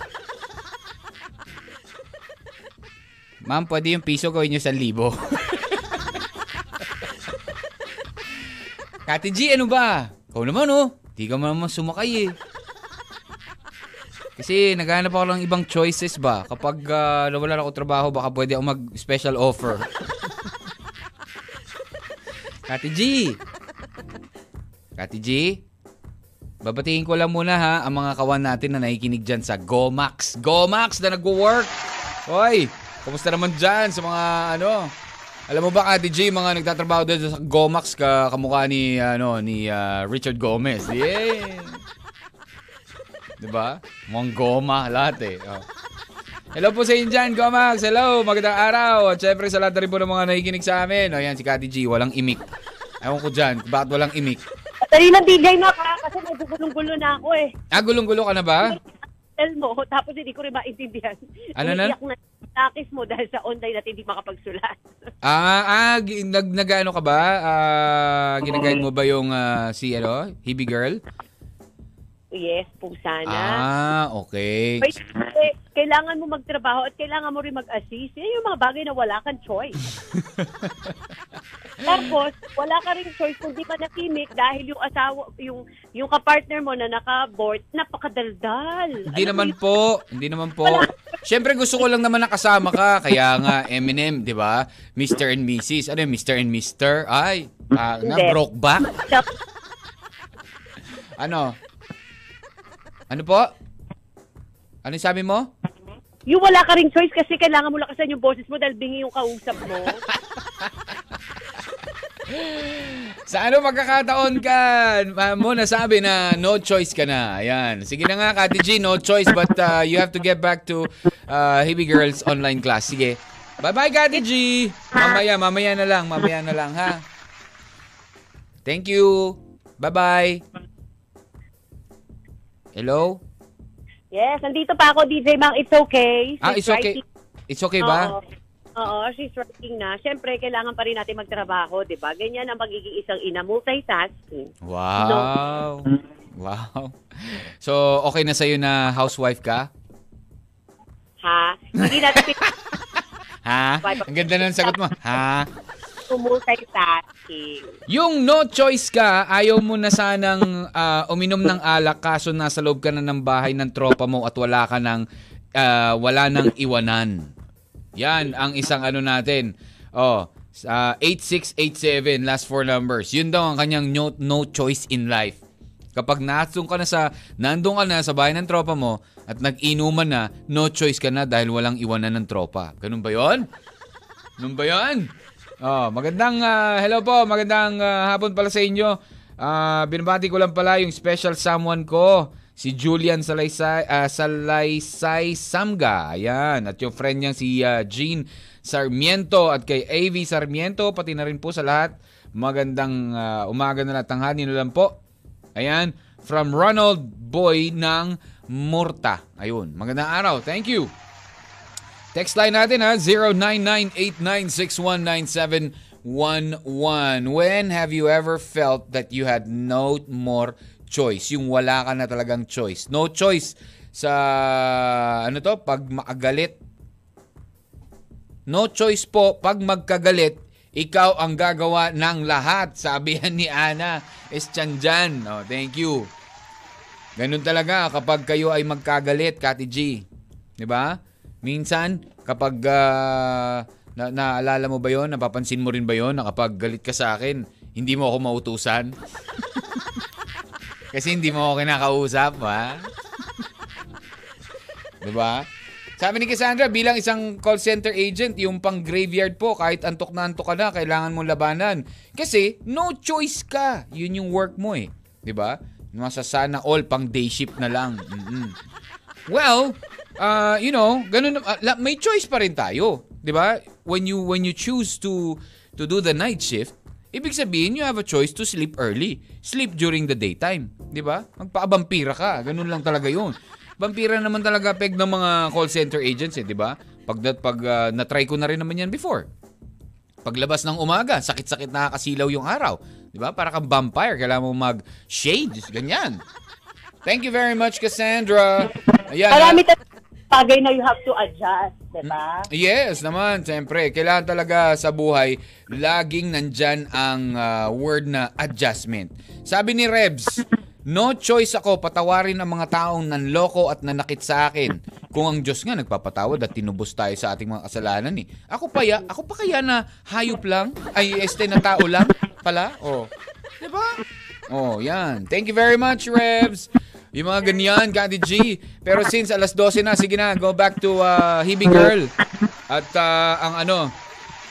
Ma'am, pwede yung piso gawin nyo sa libo. [laughs] Kati G, ano ba? Ikaw naman oh. Di ka naman sumakay eh. Kasi naghanap ako ng ibang choices ba. Kapag uh, nawalan ako trabaho, baka pwede ako mag-special offer. Kati G. Kati G. Babatiin ko lang muna ha ang mga kawan natin na nakikinig dyan sa Gomax. Gomax na nagwo-work. Hoy, kumusta naman dyan sa mga ano? Alam mo ba Kati G, mga nagtatrabaho dyan sa Gomax ka kamukha ni ano ni ah, Richard Gomez. Yeah. 'Di ba? Mukhang goma lahat eh. Oh. Hello po sa inyo dyan, Gomax. Hello, magandang araw. At syempre sa lahat rin po ng mga nakikinig sa amin. O yan, si Kati G, walang imik. Ewan ko dyan, bakit walang imik. Dali ng DJ Mac ha, kasi medyo gulong-gulo na ako eh. Ah, gulong-gulo ka na ba? Tell mo, tapos hindi ko rin maintindihan. Ano na? Umiiyak na takis mo dahil sa online at hindi makapagsulat. [laughs] Ah, ah, nag, nag ano ka ba? Ah, ginaguide mo ba yung ah, si ano, Hibby Girl? yes, po sana. Ah, okay. Wait, eh, kailangan mo magtrabaho at kailangan mo rin mag-assist. Yan yung mga bagay na wala kang choice. [laughs] Tapos, wala ka rin choice kung di ka nakimik dahil yung asawa, yung, yung kapartner mo na naka-board, napakadaldal. Hindi Alam mo naman yun? po, hindi naman po. Siyempre gusto ko lang naman nakasama ka, kaya nga Eminem, 'di ba? Mr. and Mrs. Ano yung Mr. and Mr.? Ay, nga Hindi. broke back. Ano? Ano po? Ano yung sabi mo? yung wala ka ring choice kasi kailangan mo lakasan yung boses mo dahil bingi yung kausap mo. Sa ano magkakataon ka ah, mo nasabi na no choice ka na. Ayan. Sige na nga, Kati G, no choice but uh, you have to get back to uh, Hibi Girls online class. Sige. Bye-bye, Kati G. Mamaya, mamaya na lang. Mamaya na lang, ha? Thank you. Bye-bye. Hello? yes, nandito pa ako, DJ Mang. It's okay. Ah, She's it's okay. writing- It's okay ba? Oo. Oo, she's working na. Siyempre, kailangan pa rin natin magtrabaho, di ba? Ganyan ang magiging isang ina, multitasking. Wow. Wow. So, okay na sa'yo na housewife ka? Ha? Hindi natin [laughs] Ha? Ang ganda ng sagot mo. Ha? multitasking. Yung no choice ka, ayaw mo na sanang ah, uminom ng alak kaso nasa loob ka na ng bahay ng tropa mo at wala ka ng ah, wala nang iwanan. Yan ang isang ano natin. Oh, sa 8687 last four numbers. Yun daw ang kanyang no, no choice in life. Kapag nandun ka na sa nandun ka na sa bahay ng tropa mo at nag-inuman na, no choice ka na dahil walang iwanan ng tropa. Ganun ba 'yon? Ganun ba 'yon? Oh, magandang ah, hello po, magandang ah, hapon pala sa inyo. Ah, binabati ko lang pala yung special someone ko, si Julian Salaysay, ah, Salaysay Samga. Ayan, at yung friend niyang si ah, Jean Sarmiento at kay AV Sarmiento, pati na rin po sa lahat. Magandang ah, umaga na lang, tanghali na lang po. Ayan, from Ronald Boy ng Murta. Ayun, magandang araw. Thank you. Text line natin ha, 0998961971. When have you ever felt that you had no more choice? Yung wala ka na talagang choice. No choice sa, ano to, pag makagalit. No choice po, pag magkagalit, ikaw ang gagawa ng lahat. Sabi yan [laughs] ni Ana Eschanjan. Oh, thank you. Ganun talaga kapag kayo ay magkagalit, Kati G. 'Di ba? Minsan, kapag ah, na, naalala mo ba 'yon, napapansin mo rin ba 'yon na kapag galit ka sa akin, hindi mo ako mautusan? [laughs] Kasi hindi mo ako kinakausap, ha? 'Di ba? Sabi ni Cassandra, bilang isang call center agent, yung pang graveyard po, kahit antok na antok ka na, kailangan mong labanan. Kasi, no choice ka. Yun yung work mo eh. ba? Nasa sana all pang day shift na lang. Mm-mm. Well, uh, you know, ganun uh, may choice pa rin tayo, ba? When you when you choose to to do the night shift, ibig sabihin you have a choice to sleep early. Sleep during the daytime, 'di ba? Magpaabampira ka, ganun lang talaga 'yun. Vampira naman talaga peg ng mga call center agents, eh, 'di ba? Pag pag uh, na-try ko na rin naman 'yan before. Paglabas ng umaga, sakit-sakit nakakasilaw yung araw. 'Di ba? Para kang vampire, kailangan mo mag-shades, ganyan. Thank you very much, Cassandra. Ayan. Marami talaga bagay na you have to adjust, di ba? Yes naman, siyempre. Kailangan talaga sa buhay, laging nandyan ang ah, word na adjustment. Sabi ni Rebs, no choice ako patawarin ang mga taong nanloko at nanakit sa akin. Kung ang Diyos nga nagpapatawad at tinubos tayo sa ating mga kasalanan eh. Ako pa, ya, ako pa kaya na hayop lang? Ay, este na tao lang pala? Oh. Diba? Oh, yan. Thank you very much, Rebs. Yung mga ganyan, Candy G. Pero since alas 12 na, sige na, go back to uh, Hibi Girl. At uh, ang ano,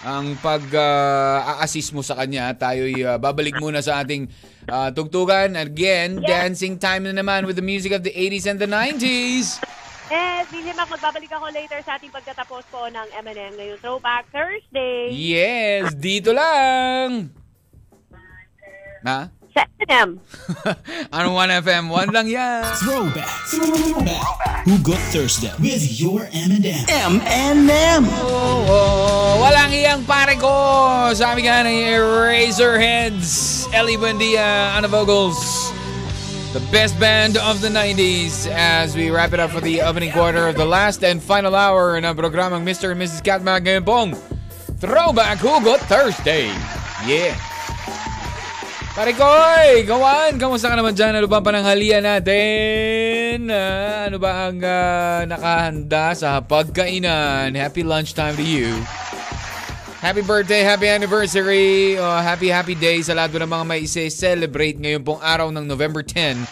ang pag-a-assist mo sa kanya, tayo'y uh, babalik muna sa ating uh, tugtugan. Again, dancing time na naman with the music of the 80s and the 90s. Eh, DJ Mac, magbabalik ako later sa ating pagtatapos po ng M&M ngayong Throwback Thursday. Yes, dito lang. Na? Sa M&M. ano 1FM? 1 lang yan. Throwback. Throwback. Hugot Thursday with your M&M. M&M. Oh, oh, walang iyang pare ko. Sabi nga ng Razorheads. Ellie Buendia, Ana Vogels. The best band of the 90s as we wrap it up for the opening quarter of the last and final hour in ng programang Mr. and Mrs. Catmag ngayon pong Throwback Hugot Thursday. Yeah. Pare Koy, gawan, kamusta ka naman dyan? Ano ba ang pananghalian natin? Ah, ano ba ang ah, nakahanda sa pagkainan? Happy lunchtime to you. Happy birthday, happy anniversary, oh, happy happy day sa lahat ng mga may isi-celebrate ngayon pong araw ng November 10,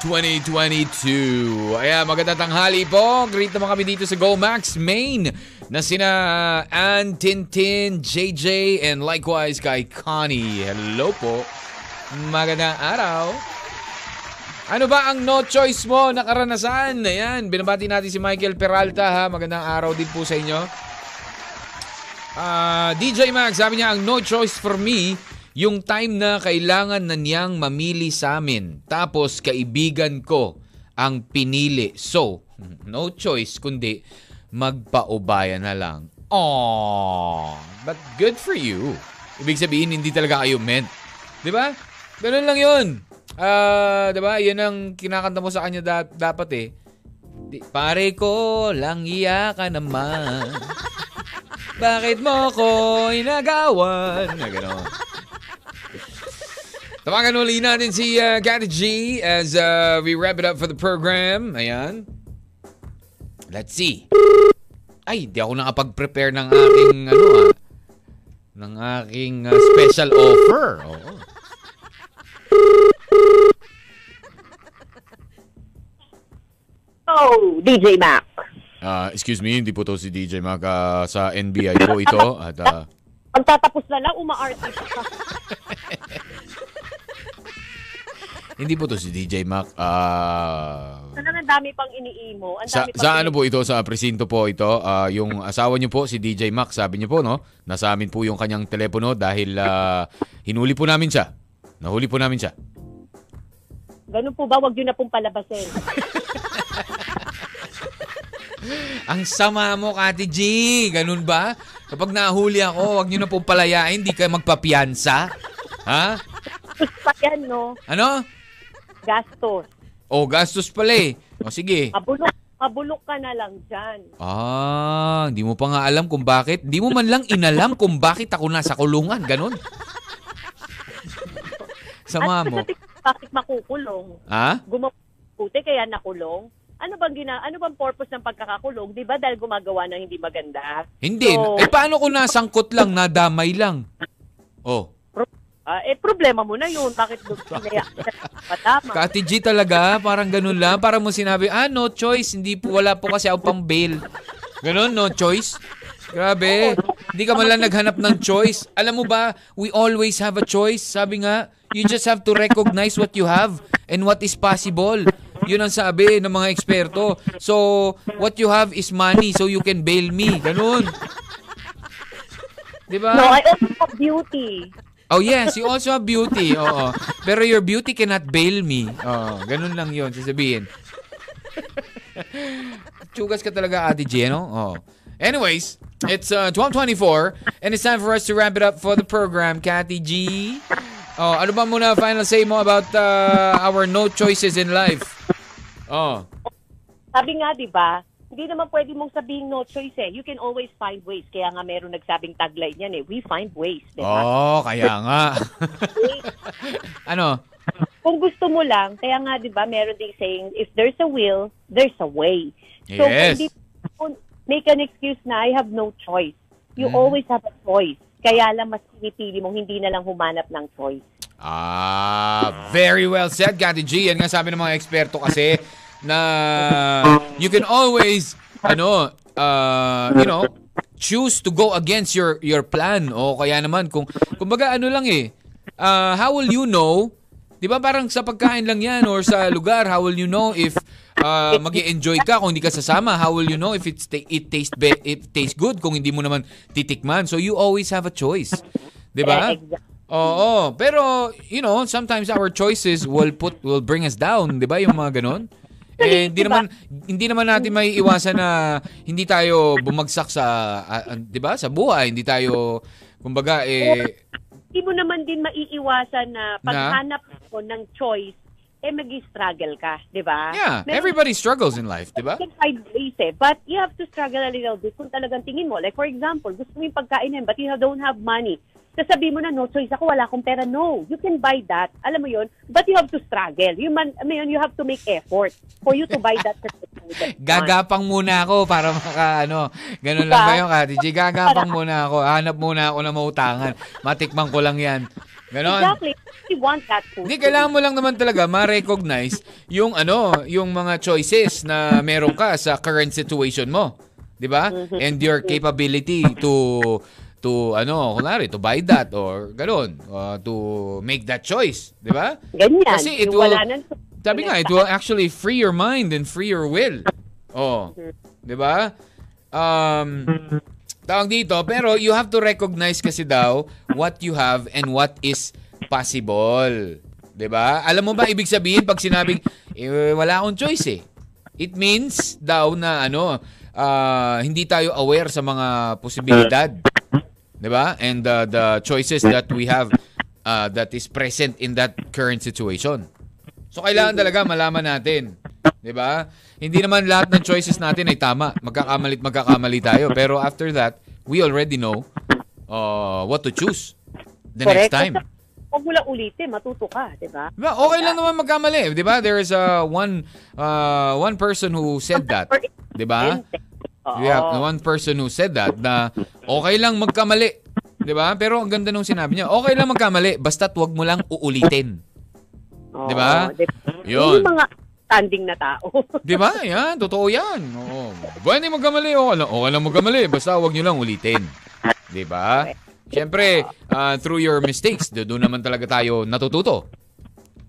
2022. Ayan, magandang tanghali po. Greet naman kami dito sa Go Max Main na sina Ann, Tintin, JJ, and likewise kay Connie. Hello po. Magandang araw. Ano ba ang no choice mo na karanasan? Ayan, binabati natin si Michael Peralta ha. Magandang araw din po sa inyo. Ah, DJ Max, sabi niya ang no choice for me yung time na kailangan na niyang mamili sa amin. Tapos kaibigan ko ang pinili. So, no choice kundi magpaubaya na lang. Aww, but good for you. Ibig sabihin, hindi talaga kayo meant. Di ba? Ganun lang yun. Ah, di ba? Yan ang kinakanta mo sa kanya da- dapat eh. Di, pare ko lang iyakan naman. Bakit mo ko inagawan? Na gano'n. Tawagan uli natin si uh, Gary G as uh, we wrap it up for the program. Ayan. Let's see. Ay, di ako nakapag-prepare ng aking ano ah. Ng aking uh, special offer. Oo. Oh, DJ Mac. Ah, excuse me, hindi po to si DJ Mac ah, sa NBI po ito at ah, Pagtatapos na lang, umaartist ka. [laughs] hindi po to si DJ Mac. Ah, Sana ang dami pang iniimo. Ang Sa, dami pang sa ano po ito, sa presinto po ito, ah, yung asawa niyo po, si DJ Mac, sabi niyo po, no? Nasa amin po yung kanyang telepono dahil ah, hinuli po namin siya. Nahuli po namin siya. Ganun po ba? Huwag yun na pong palabasin. [laughs] Ang sama mo, Kati G. Ganun ba? Kapag nahuli ako, wag niyo na pong palayain, di kayo magpapiansa. Ha? pa yan, no? Ano? Gastos. O, gastos pala eh. O, sige. Mabulok, mabulok ka na lang dyan. Ah, hindi mo pa nga alam kung bakit. Hindi mo man lang inalam kung bakit ako nasa kulungan. Ganun. Sama At mo. mo, bakit makukulong? Ha? Gumawa puti kaya nakulong? Ano bang gina ano bang purpose ng pagkakakulong? 'Di ba dahil gumagawa ng hindi maganda? Hindi. So- eh, paano kung nasangkot lang, nadamay lang? Oh. Ah, eh problema mo na 'yun. Bakit pinaya [laughs] patama? Kati G talaga, parang ganun lang. Parang mo sinabi, ah, no choice. Hindi po, wala po kasi ako pang bail. Ganun, no choice. Grabe. Hindi ka man lang naghanap ng choice. Alam mo ba, we always have a choice. Sabi nga, you just have to recognize what you have and what is possible. Yun ang sabi ng mga eksperto. So, what you have is money so you can bail me. Ganun. Di ba? No, I also have beauty. Oh yes, you also have beauty. Oo. Pero your beauty cannot bail me. Oo, ganun lang 'yon sasabihin. Chugas ka talaga, Ate G, no? Oh. Anyways, it's uh, 12:24 and it's time for us to wrap it up for the program, Cathy G. Oh, ano ba muna final say mo about uh, our no choices in life? Oh. Sabi nga, 'di ba? Hindi naman pwede mong sabihin no choice eh. You can always find ways. Kaya nga meron nagsabing tagline yan eh. We find ways, 'di ba? Oh, kaya nga. [laughs] ano? Kung gusto mo lang, kaya nga 'di ba, meron ding saying, if there's a will, there's a way. So, Yes. hindi kung make an excuse na I have no choice. You Mm. always have a choice. Kaya lang mas pinipili mong hindi na lang humanap ng choice. Ah, very well said, Kati G. Yan nga sabi ng mga eksperto kasi na you can always, ano, uh, you know, choose to go against your your plan. O kaya naman, kung, kumbaga ano lang eh, uh, how will you know, di ba parang sa pagkain lang yan or sa lugar, how will you know if uh, mag enjoy ka kung hindi ka sasama? How will you know if it's ta- it tastes be- it tastes good kung hindi mo naman titikman? So you always have a choice. Di ba? Exactly. Oo, pero you know, sometimes our choices will put will bring us down, 'di ba? Yung mga ganun. Eh, hindi diba? naman hindi naman natin may iwasan na hindi tayo bumagsak sa ah, ah, 'di ba? Sa buhay, hindi tayo kumbaga eh Hindi mo naman din maiiwasan na paghanap mo ng choice, eh mag-struggle ka, di ba? yeah, Meron- everybody struggles in life, 'di ba? Find ways eh. But you have to struggle a little bit kung talagang tingin mo. Like for example, gusto mo yung pagkain but you don't have money. Sasabihin mo na, no choice ako, wala akong pera. No, you can buy that. Alam mo yun? But you have to struggle. You, man, I mean, you have to make effort for you to buy that. [laughs] Gagapang muna ako para maka ano, ganun lang Diba? ba yung Kati G? Gagapang muna ako. Hanap muna ako ng mautangan. Matikman ko lang 'yan. Ganon. Exactly. We want that food. Hindi, kailangan mo lang naman talaga ma-recognize yung ano, yung mga choices na meron ka sa current situation mo. 'Di ba? And your capability to to ano, kunwari, to buy that or gano'n, uh, to make that choice, 'di ba? Ganyan. Kasi it will, sabi nga, it will actually free your mind and free your will. Oh. 'Di ba? Um, tawag dito, pero you have to recognize kasi daw what you have and what is possible. 'Di ba? Alam mo ba ibig sabihin pag sinabing eh, wala akong choice eh. It means daw na ano, ah, hindi tayo aware sa mga posibilidad. 'Di ba? And uh, the choices that we have uh, that is present in that current situation. So kailangan talaga malaman natin, 'di ba? Hindi naman lahat ng choices natin ay tama. Magkakamali magkakamali tayo, pero after that, we already know uh, what to choose the next Correct. time. Basta Huwag mo lang ulitin, matuto ka, di ba? Diba? Okay lang naman magkamali, 'di ba? There is uh, one uh, one person who said that, 'di ba? We have one person who said that na okay lang magkamali. 'Di ba? Pero ang ganda nung sinabi niya, okay lang magkamali basta wag mo lang uulitin. Di ba? di ba? Yun. Yung mga standing na tao. [laughs] 'Di ba? Yan, totoo 'yan. Oo. Pwede magkamali, okay lang, okay lang magkamali basta wag niyo lang ulitin. 'Di ba? Siyempre, uh, through your mistakes, do- doon naman talaga tayo natututo.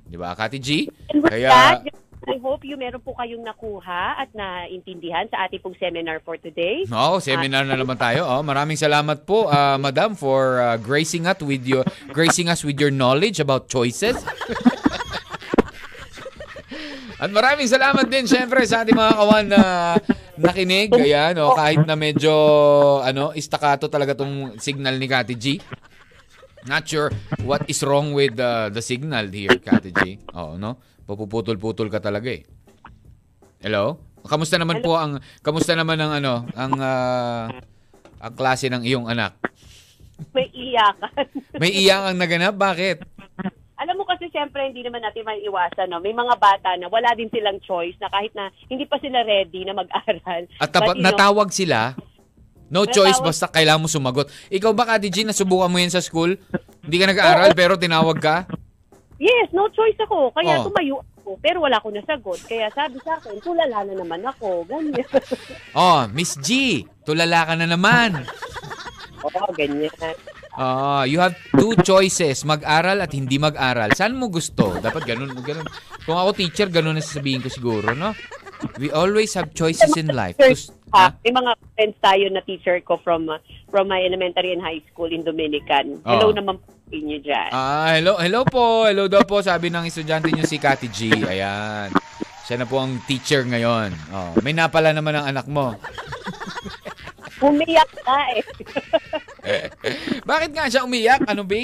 'Di ba, Kati G? Kaya that, I hope you meron po kayong nakuha at naintindihan sa ating pong seminar for today. Oo, seminar na naman tayo. Oh, maraming salamat po, ah, Madam, for ah, gracing us with your gracing us with your knowledge about choices. [laughs] At maraming salamat din syempre sa ating mga kawan na nakinig. Ayan, oh, kahit na medyo ano, istakato talaga tong signal ni Kati G. Not sure what is wrong with uh, the signal here, Kati G. Oo, no? Papuputol-putol ka talaga eh. Hello? Kamusta naman po ang kamusta naman ang ano, ang ah, ang klase ng iyong anak? May iyakan. May iyang ang naganap, bakit? Siyempre hindi naman natin maiiwasan, no? May mga bata na wala din silang choice na kahit na hindi pa sila ready na mag-aral. At tapa- But, you know, natawag sila. No Natawag- choice basta kailangan mo sumagot. Ikaw ba, Kati G, nasubukan mo yan sa school? Hindi ka nag-aaral pero tinawag ka? Yes, no choice ako. Kaya Oh. tumayo ako. Pero wala akong nasagot. Kaya sabi sa akin, tulala na naman ako. Ganyan. Oh, Miss G, tulala ka na naman. [laughs] Oo, ganyan. Ah, you have two choices, mag-aral at hindi mag-aral. Saan mo gusto? Dapat ganun, ganun. Kung ako teacher, ganun na sasabihin ko siguro, no? We always have choices in life. Teachers, Tus- ha, may mga friends tayo na teacher ko from uh, from my elementary and high school in Dominican. Hello Oo. naman po inyo dyan. Ah, hello, hello po. Hello daw po, sabi ng estudyante niyo si Kati G. Ayan. Siya na po ang teacher ngayon. Oh, may napala naman ang anak mo. Umiyak ka eh. [laughs] Bakit nga siya umiyak? Ano ba?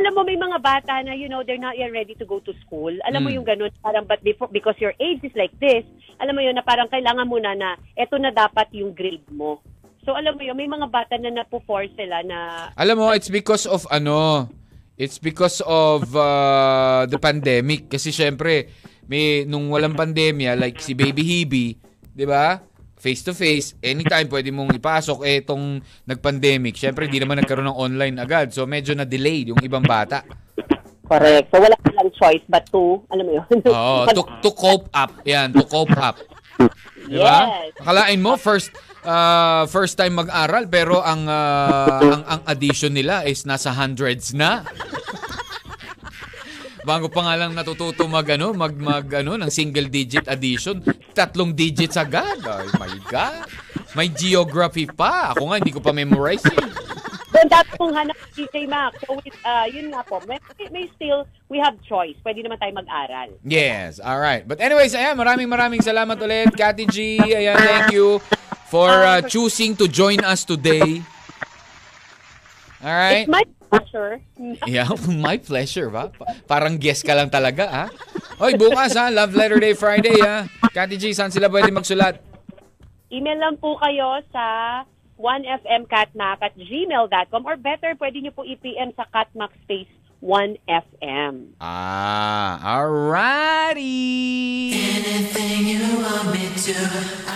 alam mo, may mga bata na, you know, they're not yet ready to go to school. Alam mo Mm. yung ganun, parang, but before, because your age is like this, alam mo yun, na parang kailangan mo na na, eto na dapat yung grade mo. So, alam mo yun, may mga bata na napo-force sila na, Alam mo, it's because of ano, it's because of uh, the pandemic. Kasi syempre, may, nung walang pandemya, like si Baby Hebe, di ba? Face to face, anytime pwede mong ipasok. Eh, itong nag-pandemic, syempre, di naman nagkaroon ng online agad. So, medyo na-delay yung ibang bata. correct. So, wala silang choice but to, alam mo yun. Oo, [laughs] to, to cope up. Yan, to cope up. Di ba? Yes. Akalain mo, first uh, first time mag-aral, pero ang, uh, ang, ang addition nila is nasa hundreds na. Bago pa nga lang natututo mag ano, mag, mag ano, ng single digit addition, tatlong digits agad. Ay, my God. May geography pa. Ako nga, hindi ko pa memorize eh. Doon dapat kung hanap si DJ Mac. So, with, uh, yun nga po, may, may still, we have choice. Pwede naman tayo mag-aral. Yes, all right. But anyways, ayan, maraming maraming salamat ulit, Kati G. Ayan, thank you for uh, choosing to join us today. All right. It's my pleasure. Yeah, [laughs] my pleasure, ba? Pa- Parang guest ka lang talaga, ha? Hoy, bukas, ha? Love Letter Day Friday, ha? Kati G, saan sila pwede magsulat? Email lang po kayo sa 1fmcatmac at gmail.com or better, pwede nyo po i-PM sa catmac space 1FM. Ah, alrighty! Anything you want me to,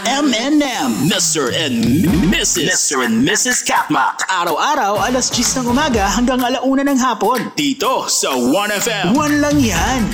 M&M, Mr. and Mrs. Mr. and Mrs. Katmak. Araw-araw, alas 10 ng umaga hanggang alauna ng hapon. Dito sa 1FM. One lang yan.